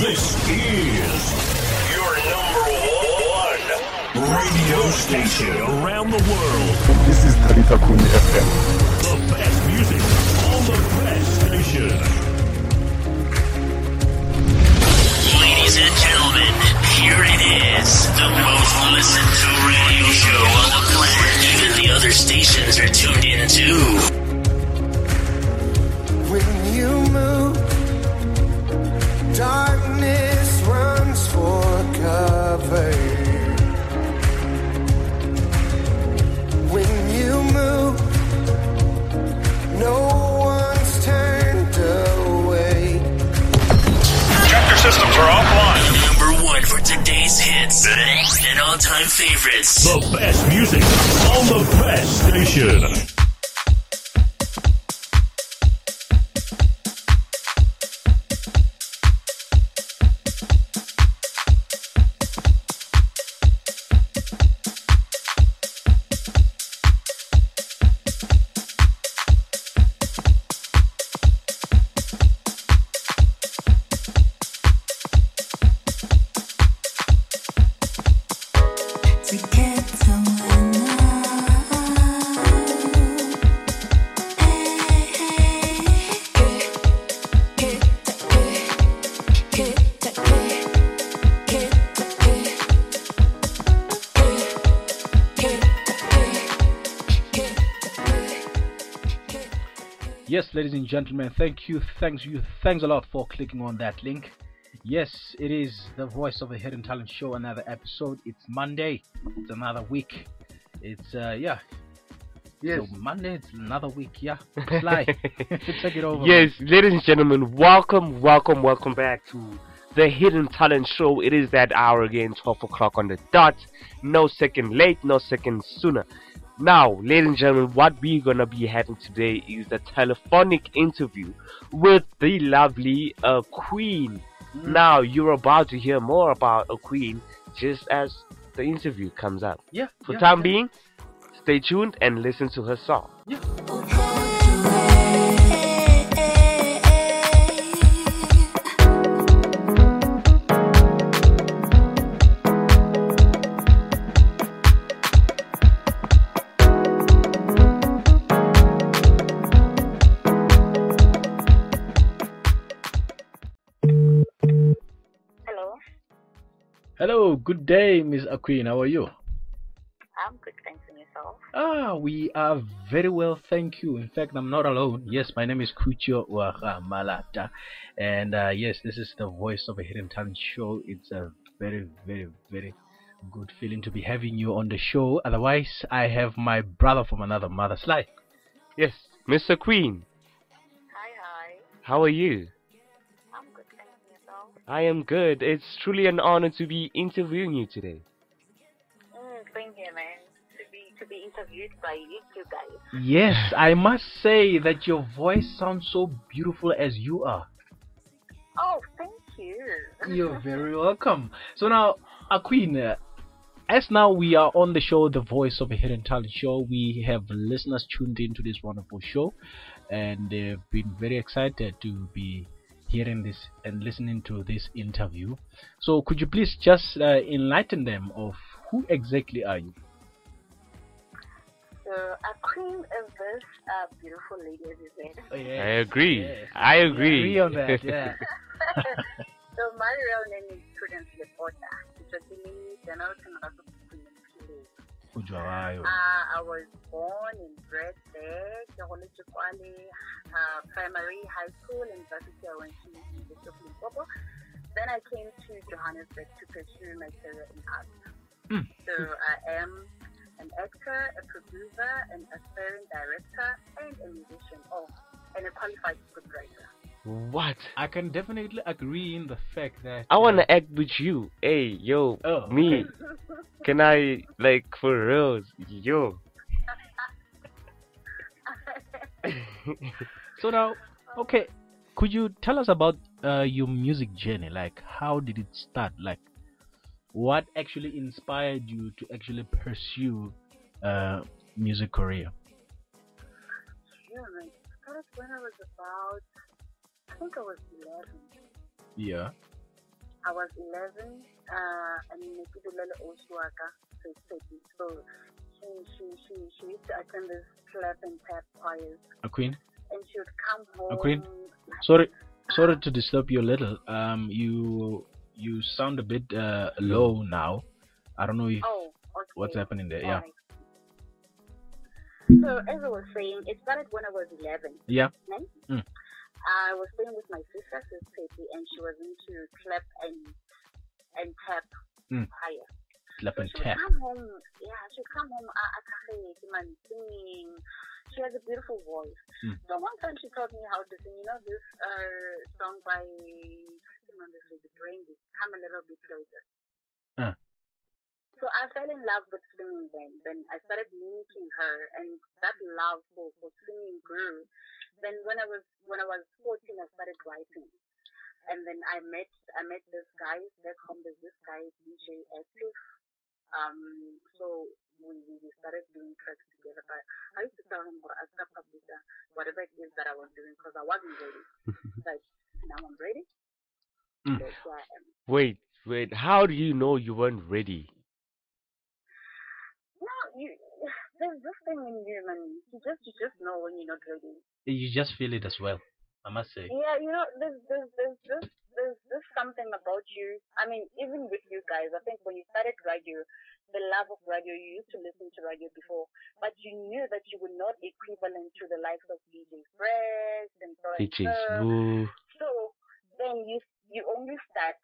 This is your number one radio station around the world. This is Talitha Kumi FM. The best music on the best station. Ladies and gentlemen, here it is, the most listened to radio show on the planet. Even the other stations are tuned in too. When you move, darkness runs for cover. When you move, no one's turned away. Tractor systems are offline. Number one for today's hits and all-time favorites. The best music on the best station. Gentlemen, thank you, thanks you, thanks a lot for clicking on that link. Yes, it is the voice of a hidden talent show. Another episode. It's Monday. It's another week. It's uh yeah. Yes. So Monday. It's another week. Yeah. Fly. Take it over. Yes, ladies and gentlemen, welcome, welcome, welcome back to the Hidden Talent Show. It is that hour again, 12 o'clock on the dot. No second late, no second sooner. Now, ladies and gentlemen, what we're gonna be having today is a telephonic interview with the lovely uh, Queen. Now, you're about to hear more about a Queen just as the interview comes up. Yeah. For yeah, time yeah. being, stay tuned and listen to her song. Hello, Good day, Miss Aquin. How are you? I'm good, thanks and yourself. Ah, we are very well, thank you. In fact, I'm not alone. Yes, my name is Kucho Malata, and uh, yes, this is the voice of a hidden talent show. It's a very, very, very good feeling to be having you on the show. Otherwise, I have my brother from another mother, Sly. Yes, Mr. Queen, Hi, hi. how are you? I am good. It's truly an honor to be interviewing you today. Mm, same here, man. To be to be interviewed by you two guys. Yes, I must say that your voice sounds so beautiful as you are. Oh, thank you. You're very welcome. So now, Aquin, uh, as now we are on the show, the voice of a hidden talent show, we have listeners tuned into this wonderful show, and they've been very excited to be hearing this and listening to this interview. So could you please just uh, enlighten them of who exactly are you? So, a queen is this uh, beautiful lady, as you said. Oh, I agree. Yes. I agree. Agree on that, yeah. so, my real name is Prudence Lepota. It's actually Generation Ujwayo. Uh, I was born and bred there, uh, primary, high school, and university. I went to University of Limpopo. Then I came to Johannesburg to pursue my career in art. Mm. So I am an actor, a producer, an aspiring director, and a musician. Oh, and a qualified scriptwriter. What? I can definitely agree in the fact that I want to act with you. Hey, yo, Oh, me. Can I, like, for real? Yo. So now, okay, could you tell us about uh, your music journey? Like, how did it start? Like, what actually inspired you to actually pursue uh, music career? Yeah, man. It started when I was about, I think I was 11. Yeah. I was 11, uh, and Nekidulele Oshuaka, so it's 30. So she, she, she, she used to attend this clap and tap choirs, A queen. and she would come home. A queen? Sorry, sorry to disturb you a little. Um, you you sound a bit uh, low now. I don't know if Oh, okay. what's happening there. Yeah, Alright. So as I was saying, it started when I was 11. yeah. Right? Mm. I was staying with my sister, Sis Petty, and she was into clap and and tap Mm. Slap and She tap. come home, yeah, she come home uh, at cafe, man, singing. She has a beautiful voice. Mm. So one time she taught me how to sing, you know, this uh, song by, I this is the brain, come a little bit closer. Uh. So I fell in love with singing then. Then I started meeting her, and that love for, for singing grew. Then when I was when I was 14, I started writing, and then I met I met this guy back home. There's this guy DJ Active. Um, so we, we we started doing tracks together. But I used to tell him "Bro, I stop Kabisa, whatever it is that I was doing because I wasn't ready. but now I'm ready. Mm. That's why I am. Wait, wait. How do you know you weren't ready? No, you. There's this thing in you, man. You just you just know when you're not ready. You just feel it as well. I must say. Yeah, you know, there's there's there's there's there's, there's something about you. I mean, even with you guys, I think when you started radio, the love of radio, you used to listen to radio before, but you knew that you were not equivalent to the likes of DJ Fresh and so DJ So then you you only start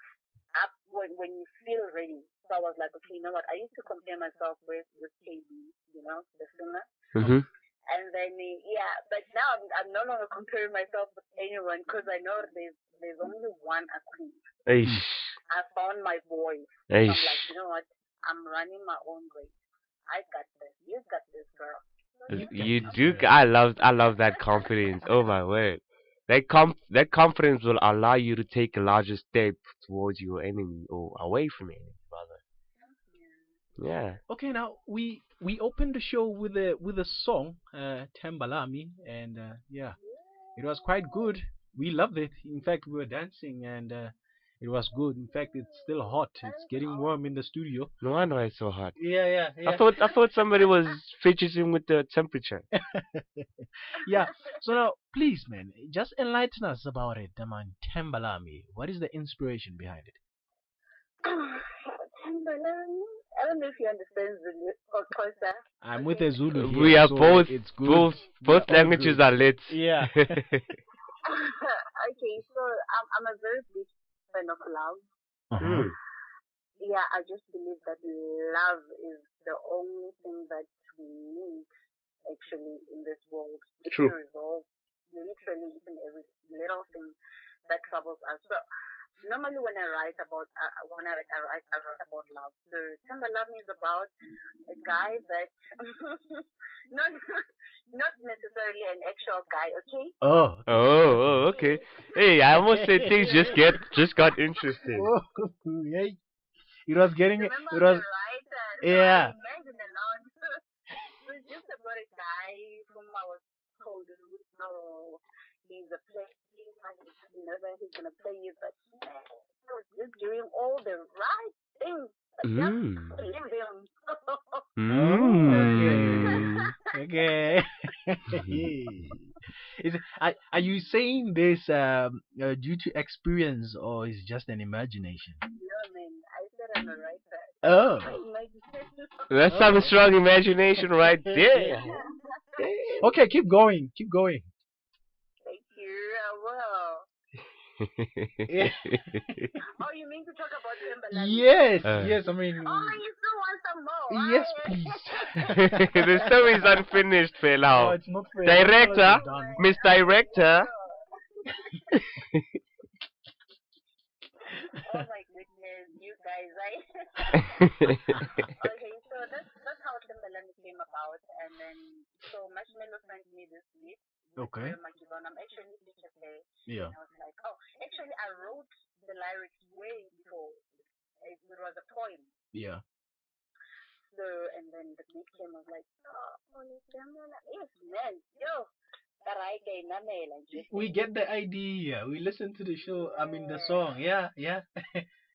up when when you feel ready. So I was like, okay, you know what? I used to compare myself with with KB, you know, the singer. Mm-hmm. And then, uh, yeah, but now I'm, I'm no longer comparing myself with anyone because I know there's there's only one. Eish. I found my voice. So I'm like, you know what? I'm running my own race. I got this. You got this, girl. You do. I love. I love that confidence. Oh my word. That com that confidence will allow you to take a larger step towards your enemy or away from brother. Yeah. Okay, now we we opened the show with a with a song, uh, Tembalami, and uh, yeah, it was quite good. We loved it. In fact, we were dancing, and uh, it was good. In fact, it's still hot. It's getting warm in the studio. No wonder it's so hot. Yeah, yeah, yeah. I thought I thought somebody was fidgeting with the temperature. yeah. So now, please, man, just enlighten us about it, man. Tembalami. What is the inspiration behind it? Tembalami. I don't know if you understand Zulu or Xhosa. I'm with a Zulu here, we are so both It's good. both We are both all languages good. are lit. Yeah. okay, so I'm, I'm a very big fan of love. Uh-huh. Mm. Yeah, I just believe that love is the only thing that we need actually in this world. It True. can resolve literally each and every little thing that troubles us. So normally when I write about uh, when I, I write I write about love. So Tembalami is about a guy that not not necessarily an actual guy, okay? Oh. Oh, oh, okay. Hey, I almost said things just get just got interesting. Oh, yay. It was getting it was the writer? yeah. So I imagine a lot. it was just about a guy whom I was told, no, he's a player. You know that he's gonna play you, but man, he was just doing all the right things. Mm. just leave him. Mm. okay. is are, are you saying this um, uh, due to experience or is it just an imagination? no man, I said I'm a writer. Oh. That's some strong imagination right there. Okay, keep going. Keep going. Thank you. I. Yeah. Oh, you mean to talk about Tembalami? yes, Uh. yes. I mean, Oh, you still want some more? yes, right? please. the story is unfinished, No, fellow. it's not fair. Director, Miss Director. Oh my goodness, you guys, right? okay, so that's that's how Tembalami came and then so Marshmallow sent me this beat. Okay. I'm actually teacher there. Yeah. And I was like, oh, actually, I wrote the lyrics way before. It, was a poem. Yeah. So, and then the beat came, I was like, oh, Yes, man, yo. Karaike, namela, nje. We get the idea. We listen to the show. I mean, the song. Yeah, yeah.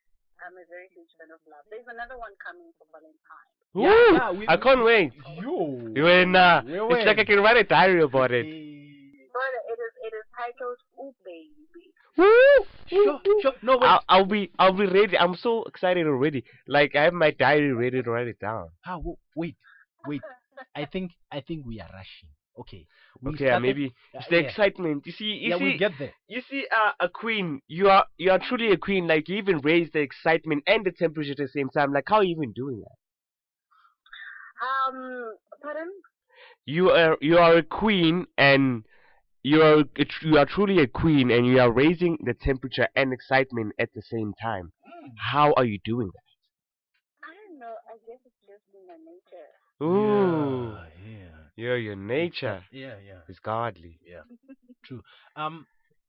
I'm a very huge fan of love. There's another one coming for Valentine. Ooh, Yeah, yeah, we- I can't wait. Yo. You in, uh, Where it's like I can write a diary about it. But it is it is titled Ooh Baby. Woo! Sure, sure. No, wait. I'll, I'll be I'll be ready. I'm so excited already. Like I have my diary ready to write it down. Ah, wait, wait. I think I think we are rushing. Okay. We Okay, uh, started- maybe uh, it's the yeah. excitement. You see, you yeah, see, we'll get there. you see, uh, a queen. You are you are truly a queen. Like you even raise the excitement and the temperature at the same time. Like how are you even doing that? Um, pardon? You are you are a queen and you are you are truly a queen and you are raising the temperature and excitement at the same time. How are you doing that? I don't know. I guess it's just in my nature. Ooh, Yeah, yeah, your nature yeah, yeah, is godly. yeah. True. Um,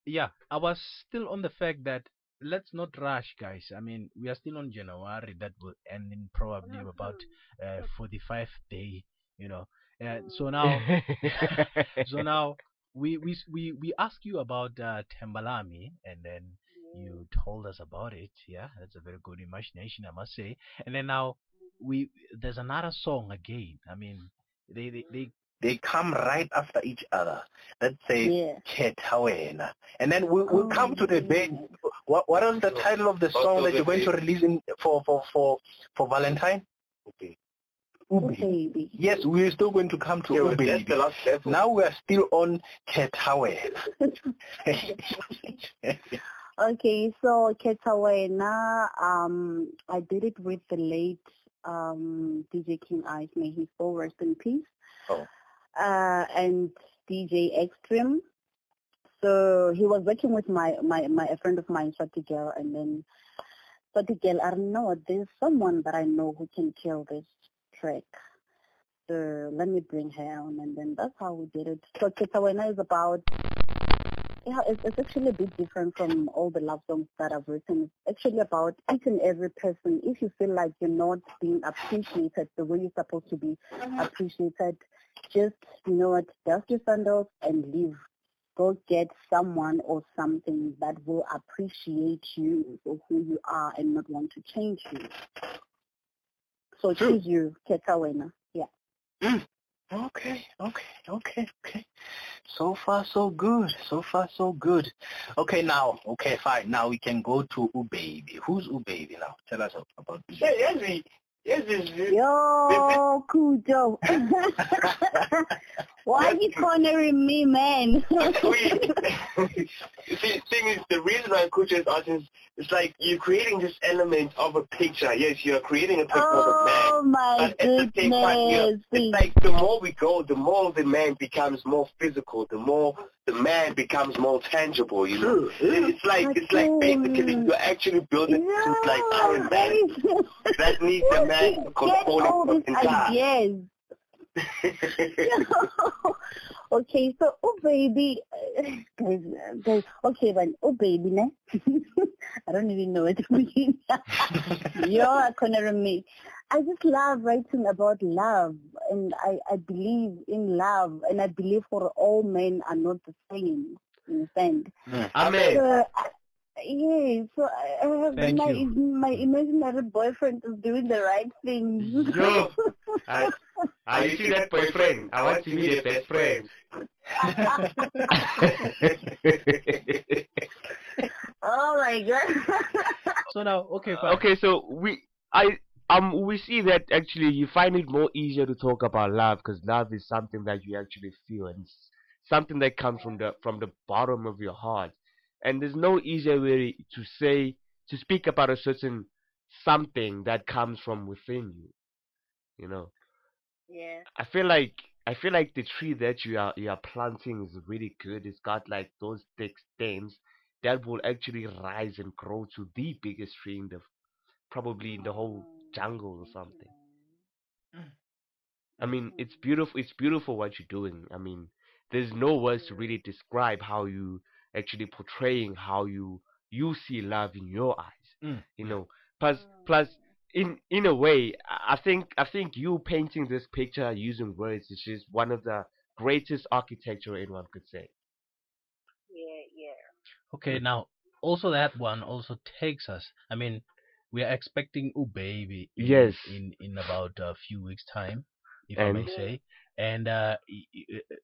yeah. I was still on the fact that let's not rush, guys. I mean, we are still on January. That will end in probably about uh 45 day. You know. Uh, so now, so now we we we we asked you about uh, Tembalami, and then you told us about it. Yeah, that's a very good imagination, I must say. And then now we there's another song again. I mean, they they, they They come right after each other. Let's say Yeah. Ketawena. And then we, we'll come to the Oh. big, what, what is the title of the song that you're going to release in, for, for, for, for Valentine? Okay. Ooh Ubi. Yes, we're still going to come to Ubi. Now we are still on Ketawena. Okay, so Ketawena, um, I did it with the late um, DJ King Ice, may he soul rest in peace, Oh. Uh, and DJ Extreme. So he was working with my, my, my a friend of mine, Swati Girl, and then Swati Girl, I don't know, there's someone that I know who can kill this track. So let me bring her on, and then that's how we did it. So Ketawena is about yeah, it's, it's actually a bit different from all the love songs that I've written. It's actually about each and every person. If you feel like you're not being appreciated the way you're supposed to be appreciated, just, you know what, dust your sandals and leave. Go get someone or something that will appreciate you for who you are and not want to change you. So True. choose you, Ketawena. Yeah. Mm. Okay, okay, okay, okay. So far, so good. So far, so good. Okay, now, okay, fine. Now we can go to Ubaby. Who's Ubaby now? Tell us about Ubaby. Yo, Kujo. Why are you cornering me, man? See, the thing is, the reason why Kucha is asking is, it's like you're creating this element of a picture. Yes, you're creating a picture of a man. oh my But at the same time, you know, goodness. it's like the more we go, the more the man becomes more physical. The more the man becomes more tangible. You know, it's like it's like basically you're actually building to like Iron Man that needs a man to control all it these from inside. ideas. okay, so oh baby, guys, guys, okay, but oh baby, ne? I don't even know where to begin. You're cornering me. I just love writing about love, and I, I believe in love, and I believe for all men are not the same. You understand? Hmm. Amen. So, I- yeah, so I I have Thank my you. my imaginary boyfriend is doing the right things. Yo, I, I you see that boyfriend. I want to be their best friend. oh my god. So now, okay, fine. okay, so we I um we see that actually you find it more easier to talk about love because love is something that you actually feel and something that comes from the from the bottom of your heart. And there's no easier way to say to speak about a certain something that comes from within you. You know. yeah. I feel like I feel like the tree that you are you are planting is really good. It's got like those thick stems that will actually rise and grow to the biggest tree in the probably in the whole jungle or something. I mean, it's beautiful. It's beautiful what you're doing. I mean, there's no words to really describe how you actually portraying how you you see love in your eyes. Mm. You know, plus plus in in a way, I I think I think you painting this picture using words is just one of the greatest architecture anyone could say. Yeah, yeah. Okay, now also that one also takes us. I mean, we are expecting oh baby in, Yes. in in about a few weeks time if i may say and uh y- uh,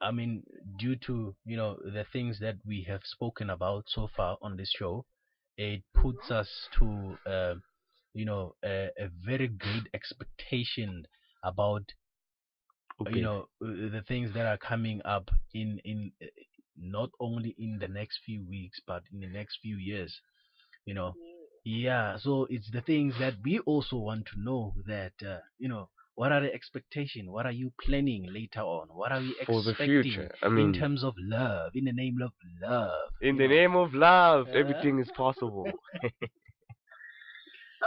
i mean due to you know the things that we have spoken about so far on this show it puts us to uh, you know a, a very great expectation about Okay. you know uh, the things that are coming up in in uh, not only in the next few weeks but in the next few years you know yeah so it's the things that we also want to know that uh, you know what are the expectation what are you planning later on what are we For the expecting future, I mean- in terms of love in the name of love In the know? name of love, Uh. everything is possible.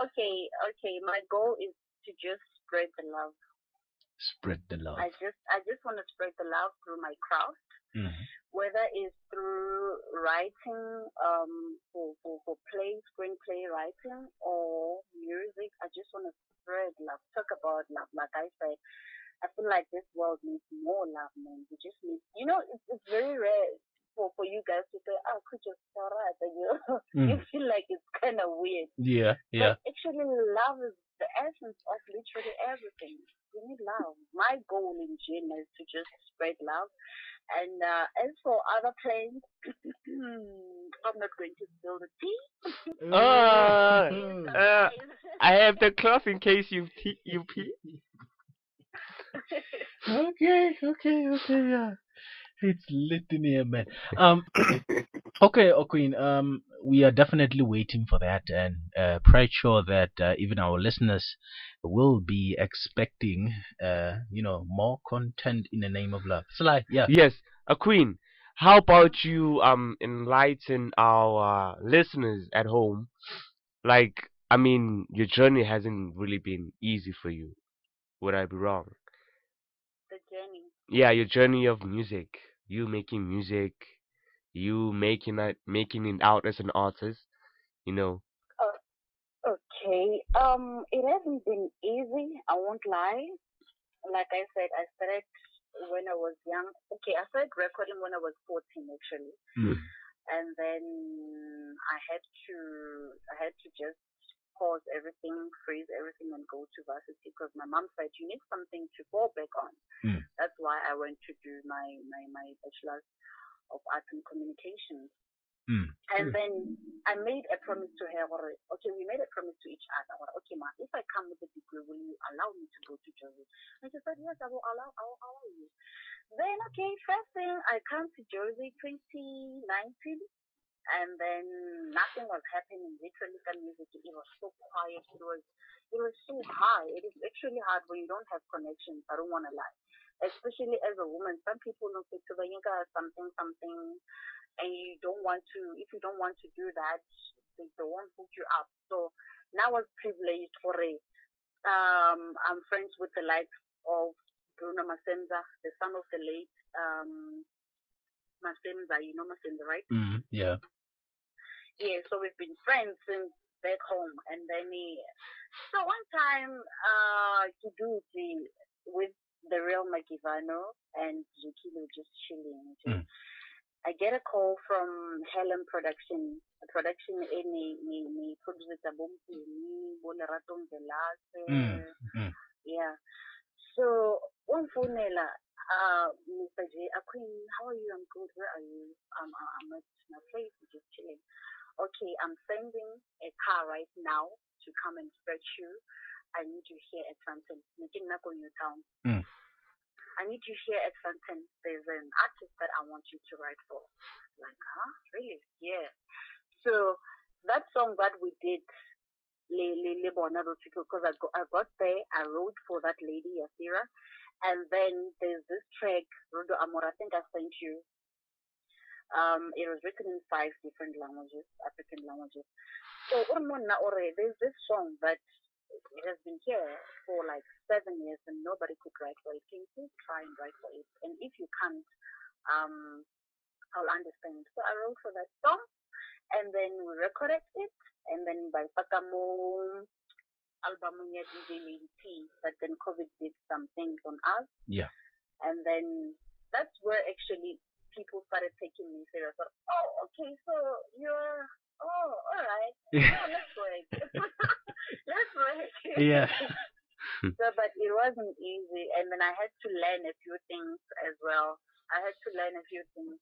Okay, okay. My goal is to just spread the love. spread the love I just I just want to spread the love through my craft, Mhm. whether it's through writing um for, for, for play, screenplay writing or music. I just want to spread love. Talk about love. Like I said, I feel like this world needs more love, man. We just need you know, it's it's very rare for, for you guys to say, Oh, could you alright and you you Mm. feel like it's kinda weird. yeah yeah But actually, love is the essence of literally everything. We need love. My goal in gym is to just spread love. And uh, as for other plans, I'm not going to spill the tea. Ah, uh, I have the cloth in case you te- you pee. okay, okay, okay, yeah. It's lit in here, man. Um, okay, oh, Queen. Um, we are definitely waiting for that, and uh, pretty sure that uh, even our listeners will be expecting, uh, you know, more content in the name of love. So, like, yeah, Yes, a queen. How about you um enlighten our uh, listeners at home? Like, I mean, your journey hasn't really been easy for you. Would I be wrong? the journey. Yeah, your journey of music. You making music, you making it making it out as an artist. You know. Okay. Um, it hasn't been easy. I won't lie. Like I said, I started when I was young. Okay, I started recording when I was 14, actually. Mm. and then I had to I had to just pause everything, freeze everything, and go to varsity because my mom said you need something to fall back on. Mm. That's why I went to do my my my bachelor's of arts and communications. Mm. And then I made a promise to her. or, Okay, we made a promise to each other. or, Okay, ma, if I come with a degree, will you allow me to go to Jozi? And she said, yes, I will allow, I will allow you. Then, okay, first thing, I come to Jozi 2019, and then nothing was happening. Literally, the music, it was so quiet. It was, it was so hard. It is actually hard when you don't have connections. I don't want to lie. Especially as a woman, some people say to the something, something, and you don't want to, if you don't want to do that, they, they won't hook you up. So now I was privileged for a, um, I'm friends with the likes of Bruno Masenza, the son of the late um, Masenza. You know Masenza, right? mm, yeah, Yeah, so we've been friends since back home. And then, he, so one time, uh, to do the, with the real Magivano and Zuki were just chilling. Just, Mm. I get a call from Helen Production, production e ni ni ni producer Bompi ni Bolerato Velase. Mm, mm. Yeah. So one phone uh Mr. J, Queen, how are you? I'm good. Where are you? Um, I'm at my place, just chilling. Okay, I'm sending a car right now to come and fetch you. I need you here at Sandton. Meeting Nako New Town. Mm. I need you here at Sandton. There's an artist that I want you to write for. Like, huh? Really? Yeah. So that song that we did, Le Le Le Bona because I got I got there, I wrote for that lady Yasira, and then there's this track Rudo Amor. I think I sent you. Um, it was written in five different languages, African languages. So there's this song that it has been here for like seven years and nobody could write for it. Can you please try and write for it? And if you can't, um, I'll understand. So I wrote for that song and then we recorded it and then by Pakamo album ya DJ Lady P, but then COVID did some things on us yeah. and then that's where actually people started taking me serious. Like, oh, okay, so you're oh, all right. Yeah, oh, let's work. Yeah. Hmm. so, but it wasn't easy, and then I had to learn a few things as well. I had to learn a few things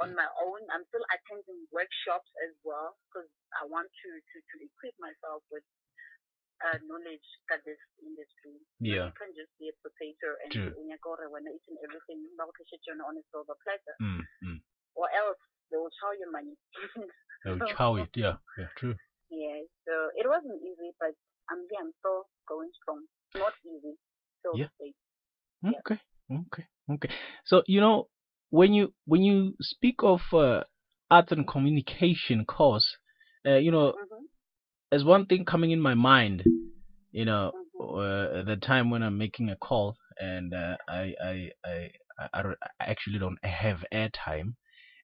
on my own. I'm still attending workshops as well because I want to, to, to equip myself with uh, knowledge that this industry. Yeah. You can't just be a potato and True. unyakore when eating everything on a silver platter. Mm, mm. Or else they will chow your money. they will chow it. Yeah. Yeah. True. Yeah, so it wasn't easy, but I'm yeah, I'm still going strong. Not easy. So Yeah. Okay. Okay. Okay. So you know when you when you speak of uh, art and communication course, uh, you know, Mhm. There's one thing coming in my mind. You know, uh, the time when I'm making a call and uh, I, I I I I don't- I actually don't have airtime,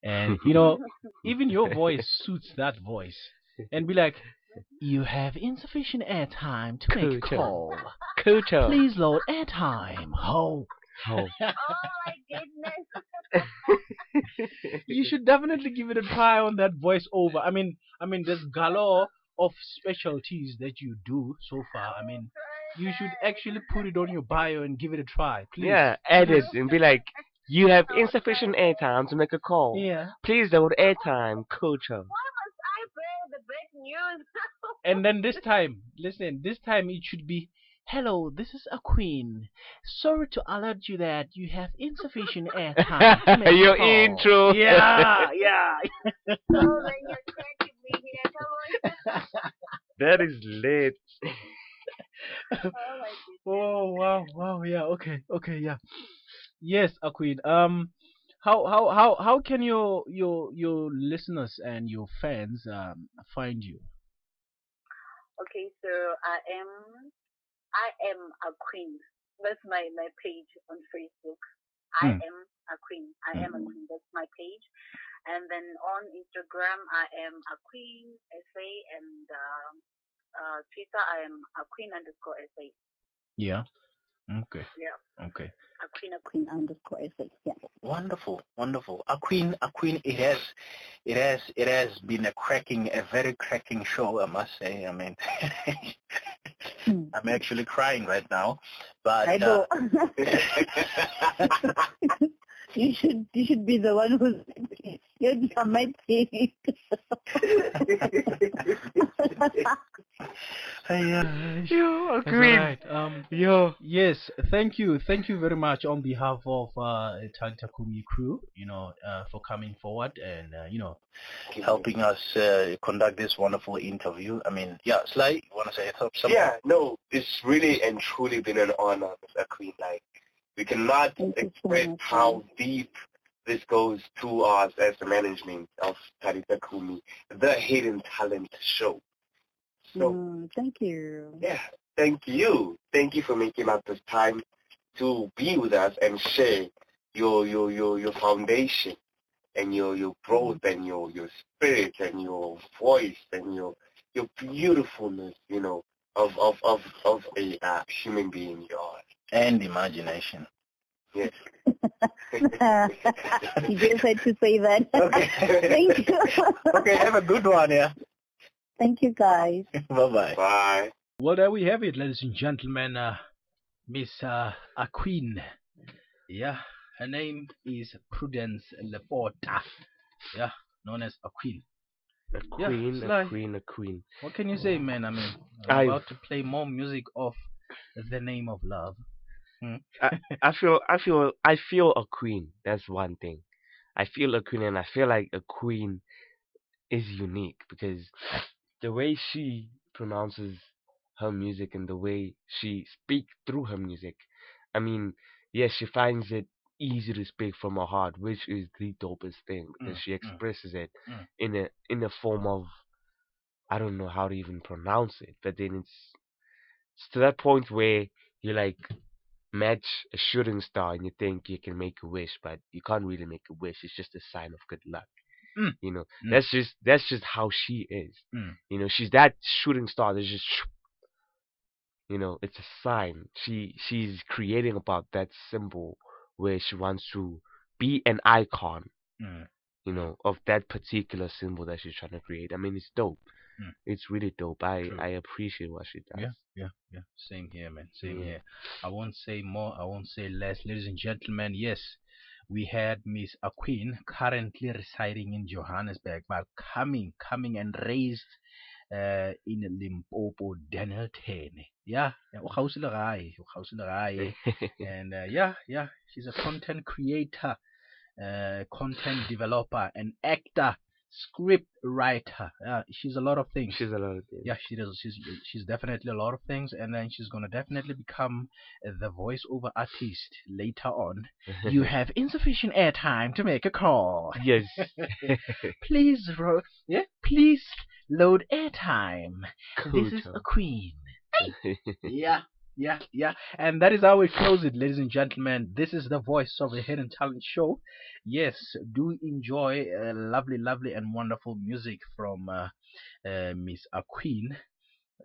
and you know, even your voice suits that voice, and be like. You have insufficient airtime to make a call. Culture. Please load airtime. Ho. Oh. oh my goodness. you should definitely give it a try on that voiceover. I mean, I mean, there's galore of specialties that you do so far. I mean, you should actually put it on your bio and give it a try, please. Yeah, add it and be like, you have insufficient airtime to make a call. Yeah. Please load airtime, culture. Why must I bear the bad news? And then this time, listen, this time it should be, hello, this is a queen. Sorry to alert you that you have insufficient airtime. to make a Your call." intro. Yeah, yeah. That is late. Oh. Oh wow, wow, yeah, okay, okay, yeah. Yes, Aquid. Um, how how how how can your your your listeners and your fans um find you? Okay, so I am I am a queen. That's my, my page on Facebook. I Hmm. am a queen. I am a queen. That's my page. And then on Instagram I am a queen SA and um uh Twitter I am a queen underscore SA. Yeah. Okay. Yeah. Okay. A queen a queen underscore SA. Yeah. Wonderful, wonderful. A queen, a queen. It has, it has, it has been a cracking, a very cracking show. I must say. I mean, I'm actually crying right now. But I uh, know. you should you should be the one who's you're on my team. Yeah. Yo, That's Queen. right. Um. Yo. Yes. Thank you. Thank you very much on behalf of uh Tantakumi crew. You know, uh, for coming forward and uh, you know, helping us uh, conduct this wonderful interview. I mean, yeah, Sly, you want to say something? Yeah, no, it's really and truly been an honor, Mr. Queen. Like, we cannot express how deep this goes to us as the management of Talitha Kumi, the Hidden Talent Show. So, Mm, thank you. yeah, thank you. Thank you for making up this time to be with us and share your your your, your foundation and your your growth and your your spirit and your voice and your your beautifulness, you know, of of of of a uh, human being you are. And imagination. Yes. you just had to say that. Okay. thank you. okay, have a good one, yeah. Thank you, guys. bye bye. Bye. Well, there we have it, ladies and gentlemen. Uh, Miss uh, Aqueen. Yeah, her name is Prudence Leporta. Yeah, known as Aqueen. A queen, Sly. a queen, a queen. What can you say, man? I mean, I'm I've- about to play more music of the name of love. Hmm? I, I feel, I feel, I feel a queen. That's one thing. I feel a queen, and I feel like a queen is unique because the way she pronounces her music and the way she speaks through her music. I mean, yes, she finds it easy to speak from her heart, which is the dopest thing because Mm, she mm, expresses it mm. in a in a form of I don't know how to even pronounce it, but then it's it's to that point where you're like match a shooting star and you think you can make a wish, but you can't really make a wish. It's just a sign of good luck. Mm. You know, Mm. that's just that's just how she is. Mm. You know, she's that shooting star. That's just, you know, it's a sign. She she's creating about that symbol where she wants to be an icon. Mm. You know, of that particular symbol that she's trying to create. I mean, it's dope. Mm. It's really dope. I True. I appreciate what she does. Yeah, yeah, yeah. Same here, man. Same Yeah. here. I won't say more. I won't say less. Ladies and gentlemen, yes, we had Miss Aqueen currently residing in Johannesburg, but coming, coming and raised uh, in Limpopo, Dennilton. Yeah, yeah. o kgauswi le gae, o kgauswi le gae. and uh, yeah, yeah, she's a content creator, uh, content developer, an actor, script writer. Yeah, she's a lot of things. She's a lot of things. Yeah, she does. She's she's definitely a lot of things, and then she's gonna definitely become uh, the voiceover artist later on. you have insufficient airtime to make a call. Yes. please, ro- yeah, please load airtime. This is a queen. yeah, yeah, yeah. And that is how we close it, ladies and gentlemen. This is the voice of the Hidden Talent Show. Yes, do enjoy uh, lovely, lovely, and wonderful music from uh, uh, Miss Aqueen,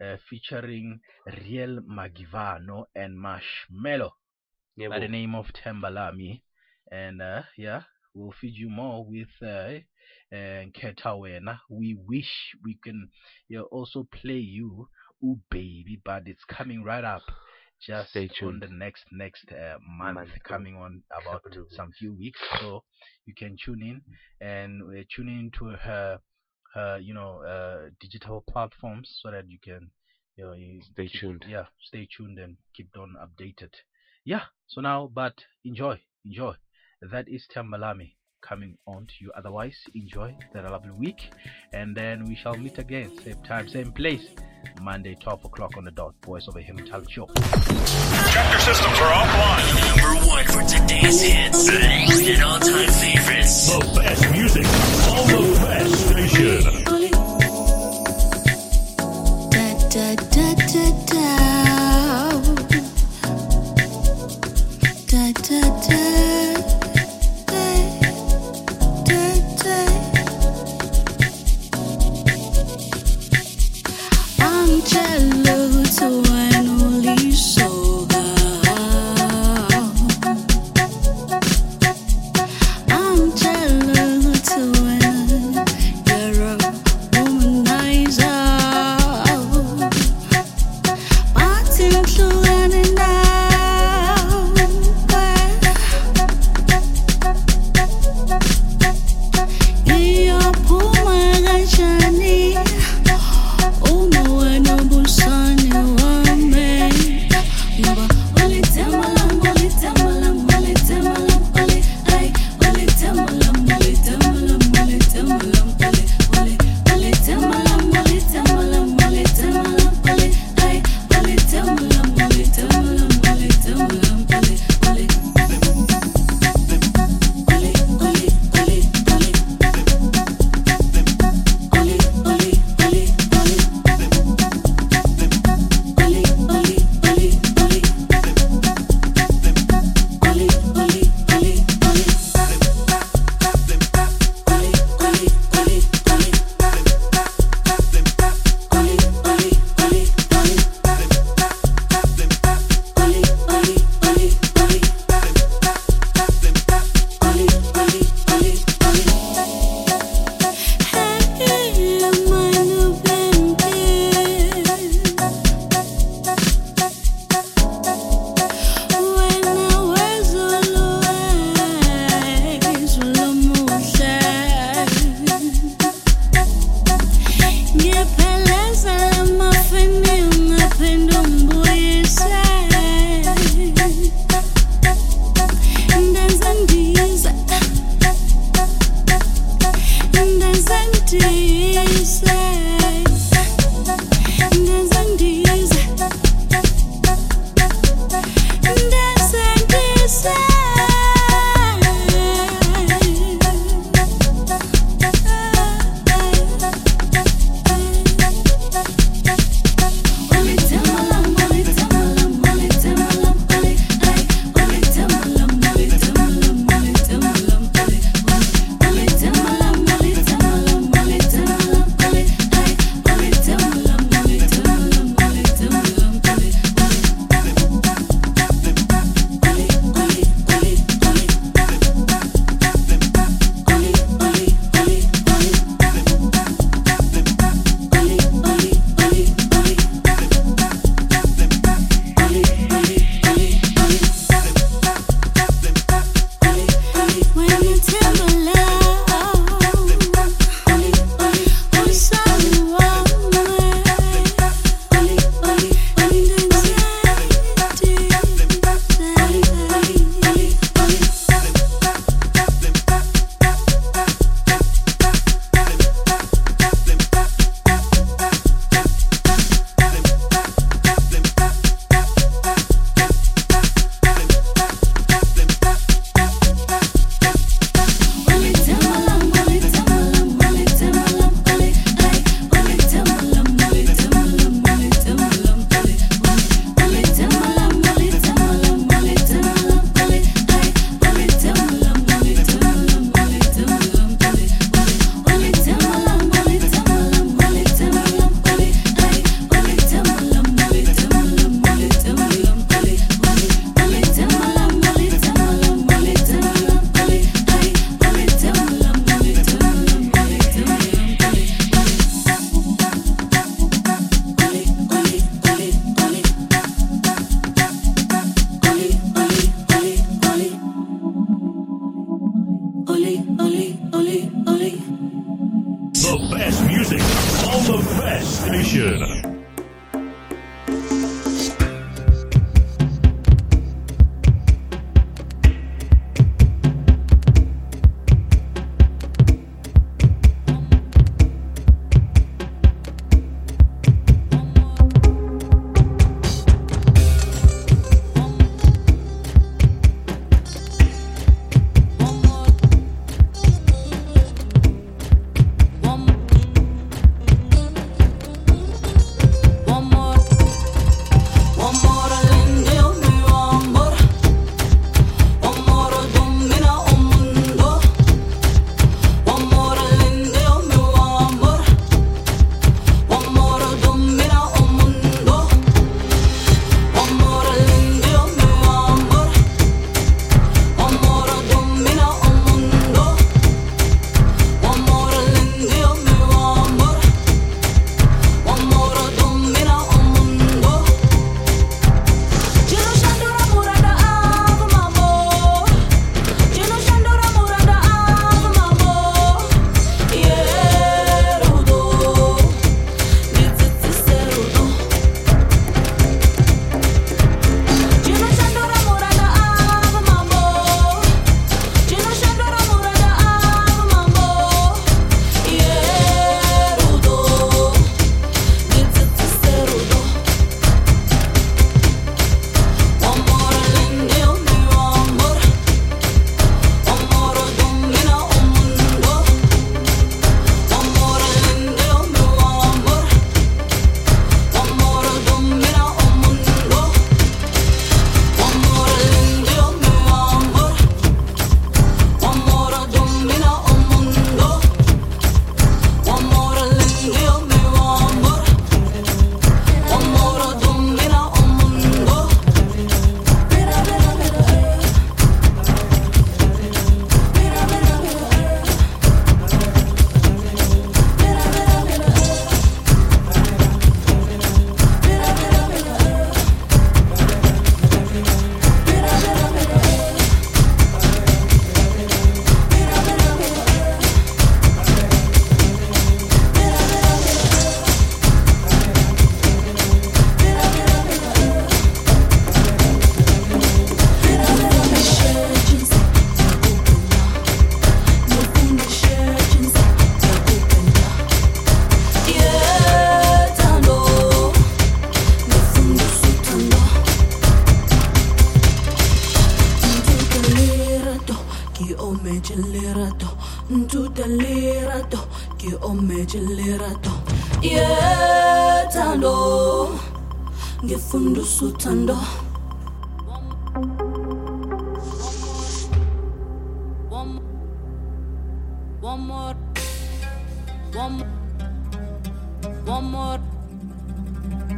uh, featuring Riel Magivano and Marshmello Yeah, by the name of Tembalami. And uh, yeah, we'll feed you more with uh, uh, Ketawena. We wish we can you know, also play you Ooh Baby, but it's coming right up. Just Stay on the next next uh, month, Month, coming on about some few weeks, so you can tune in and uh, tune in to her, her you know uh, digital platforms so that you can you know you Stay keep- tuned. yeah stay tuned and keep on updated. Yeah so now but enjoy enjoy. That is Tembalami coming on to you. Otherwise enjoy that lovely week and then we shall meet again. Same time same place. Monday 12 o'clock on the dot. Voice of a hidden talent show. Tractor systems are offline. Number one for today's hits. And all-time favorites. The best music on the best station. Da da da da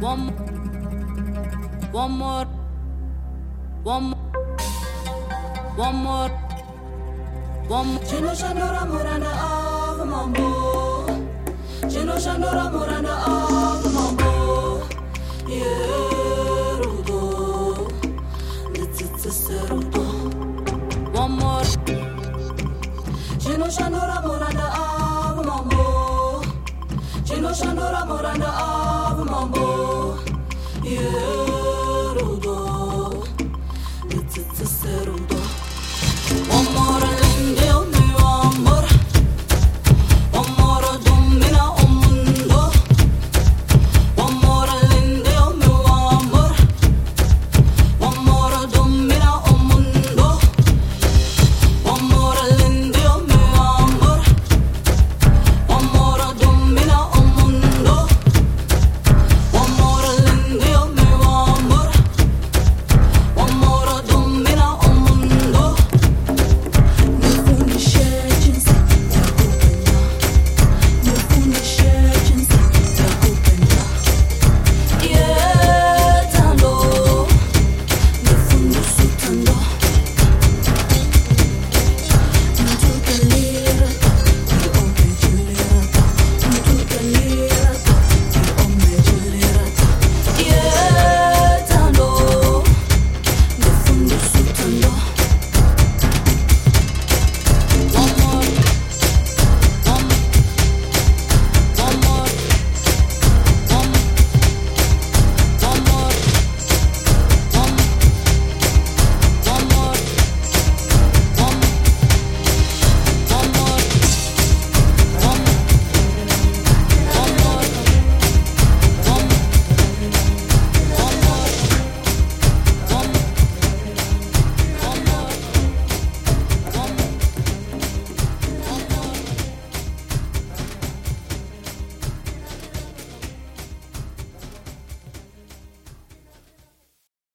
One, one more, one, one more, one. Chino Shandora Morana of Mambo. Chino Shandora Morana of Mambo. Yerudo, Nititserudo. One more. Chino Shandora Morana of Mambo. Chino Shandora Morana of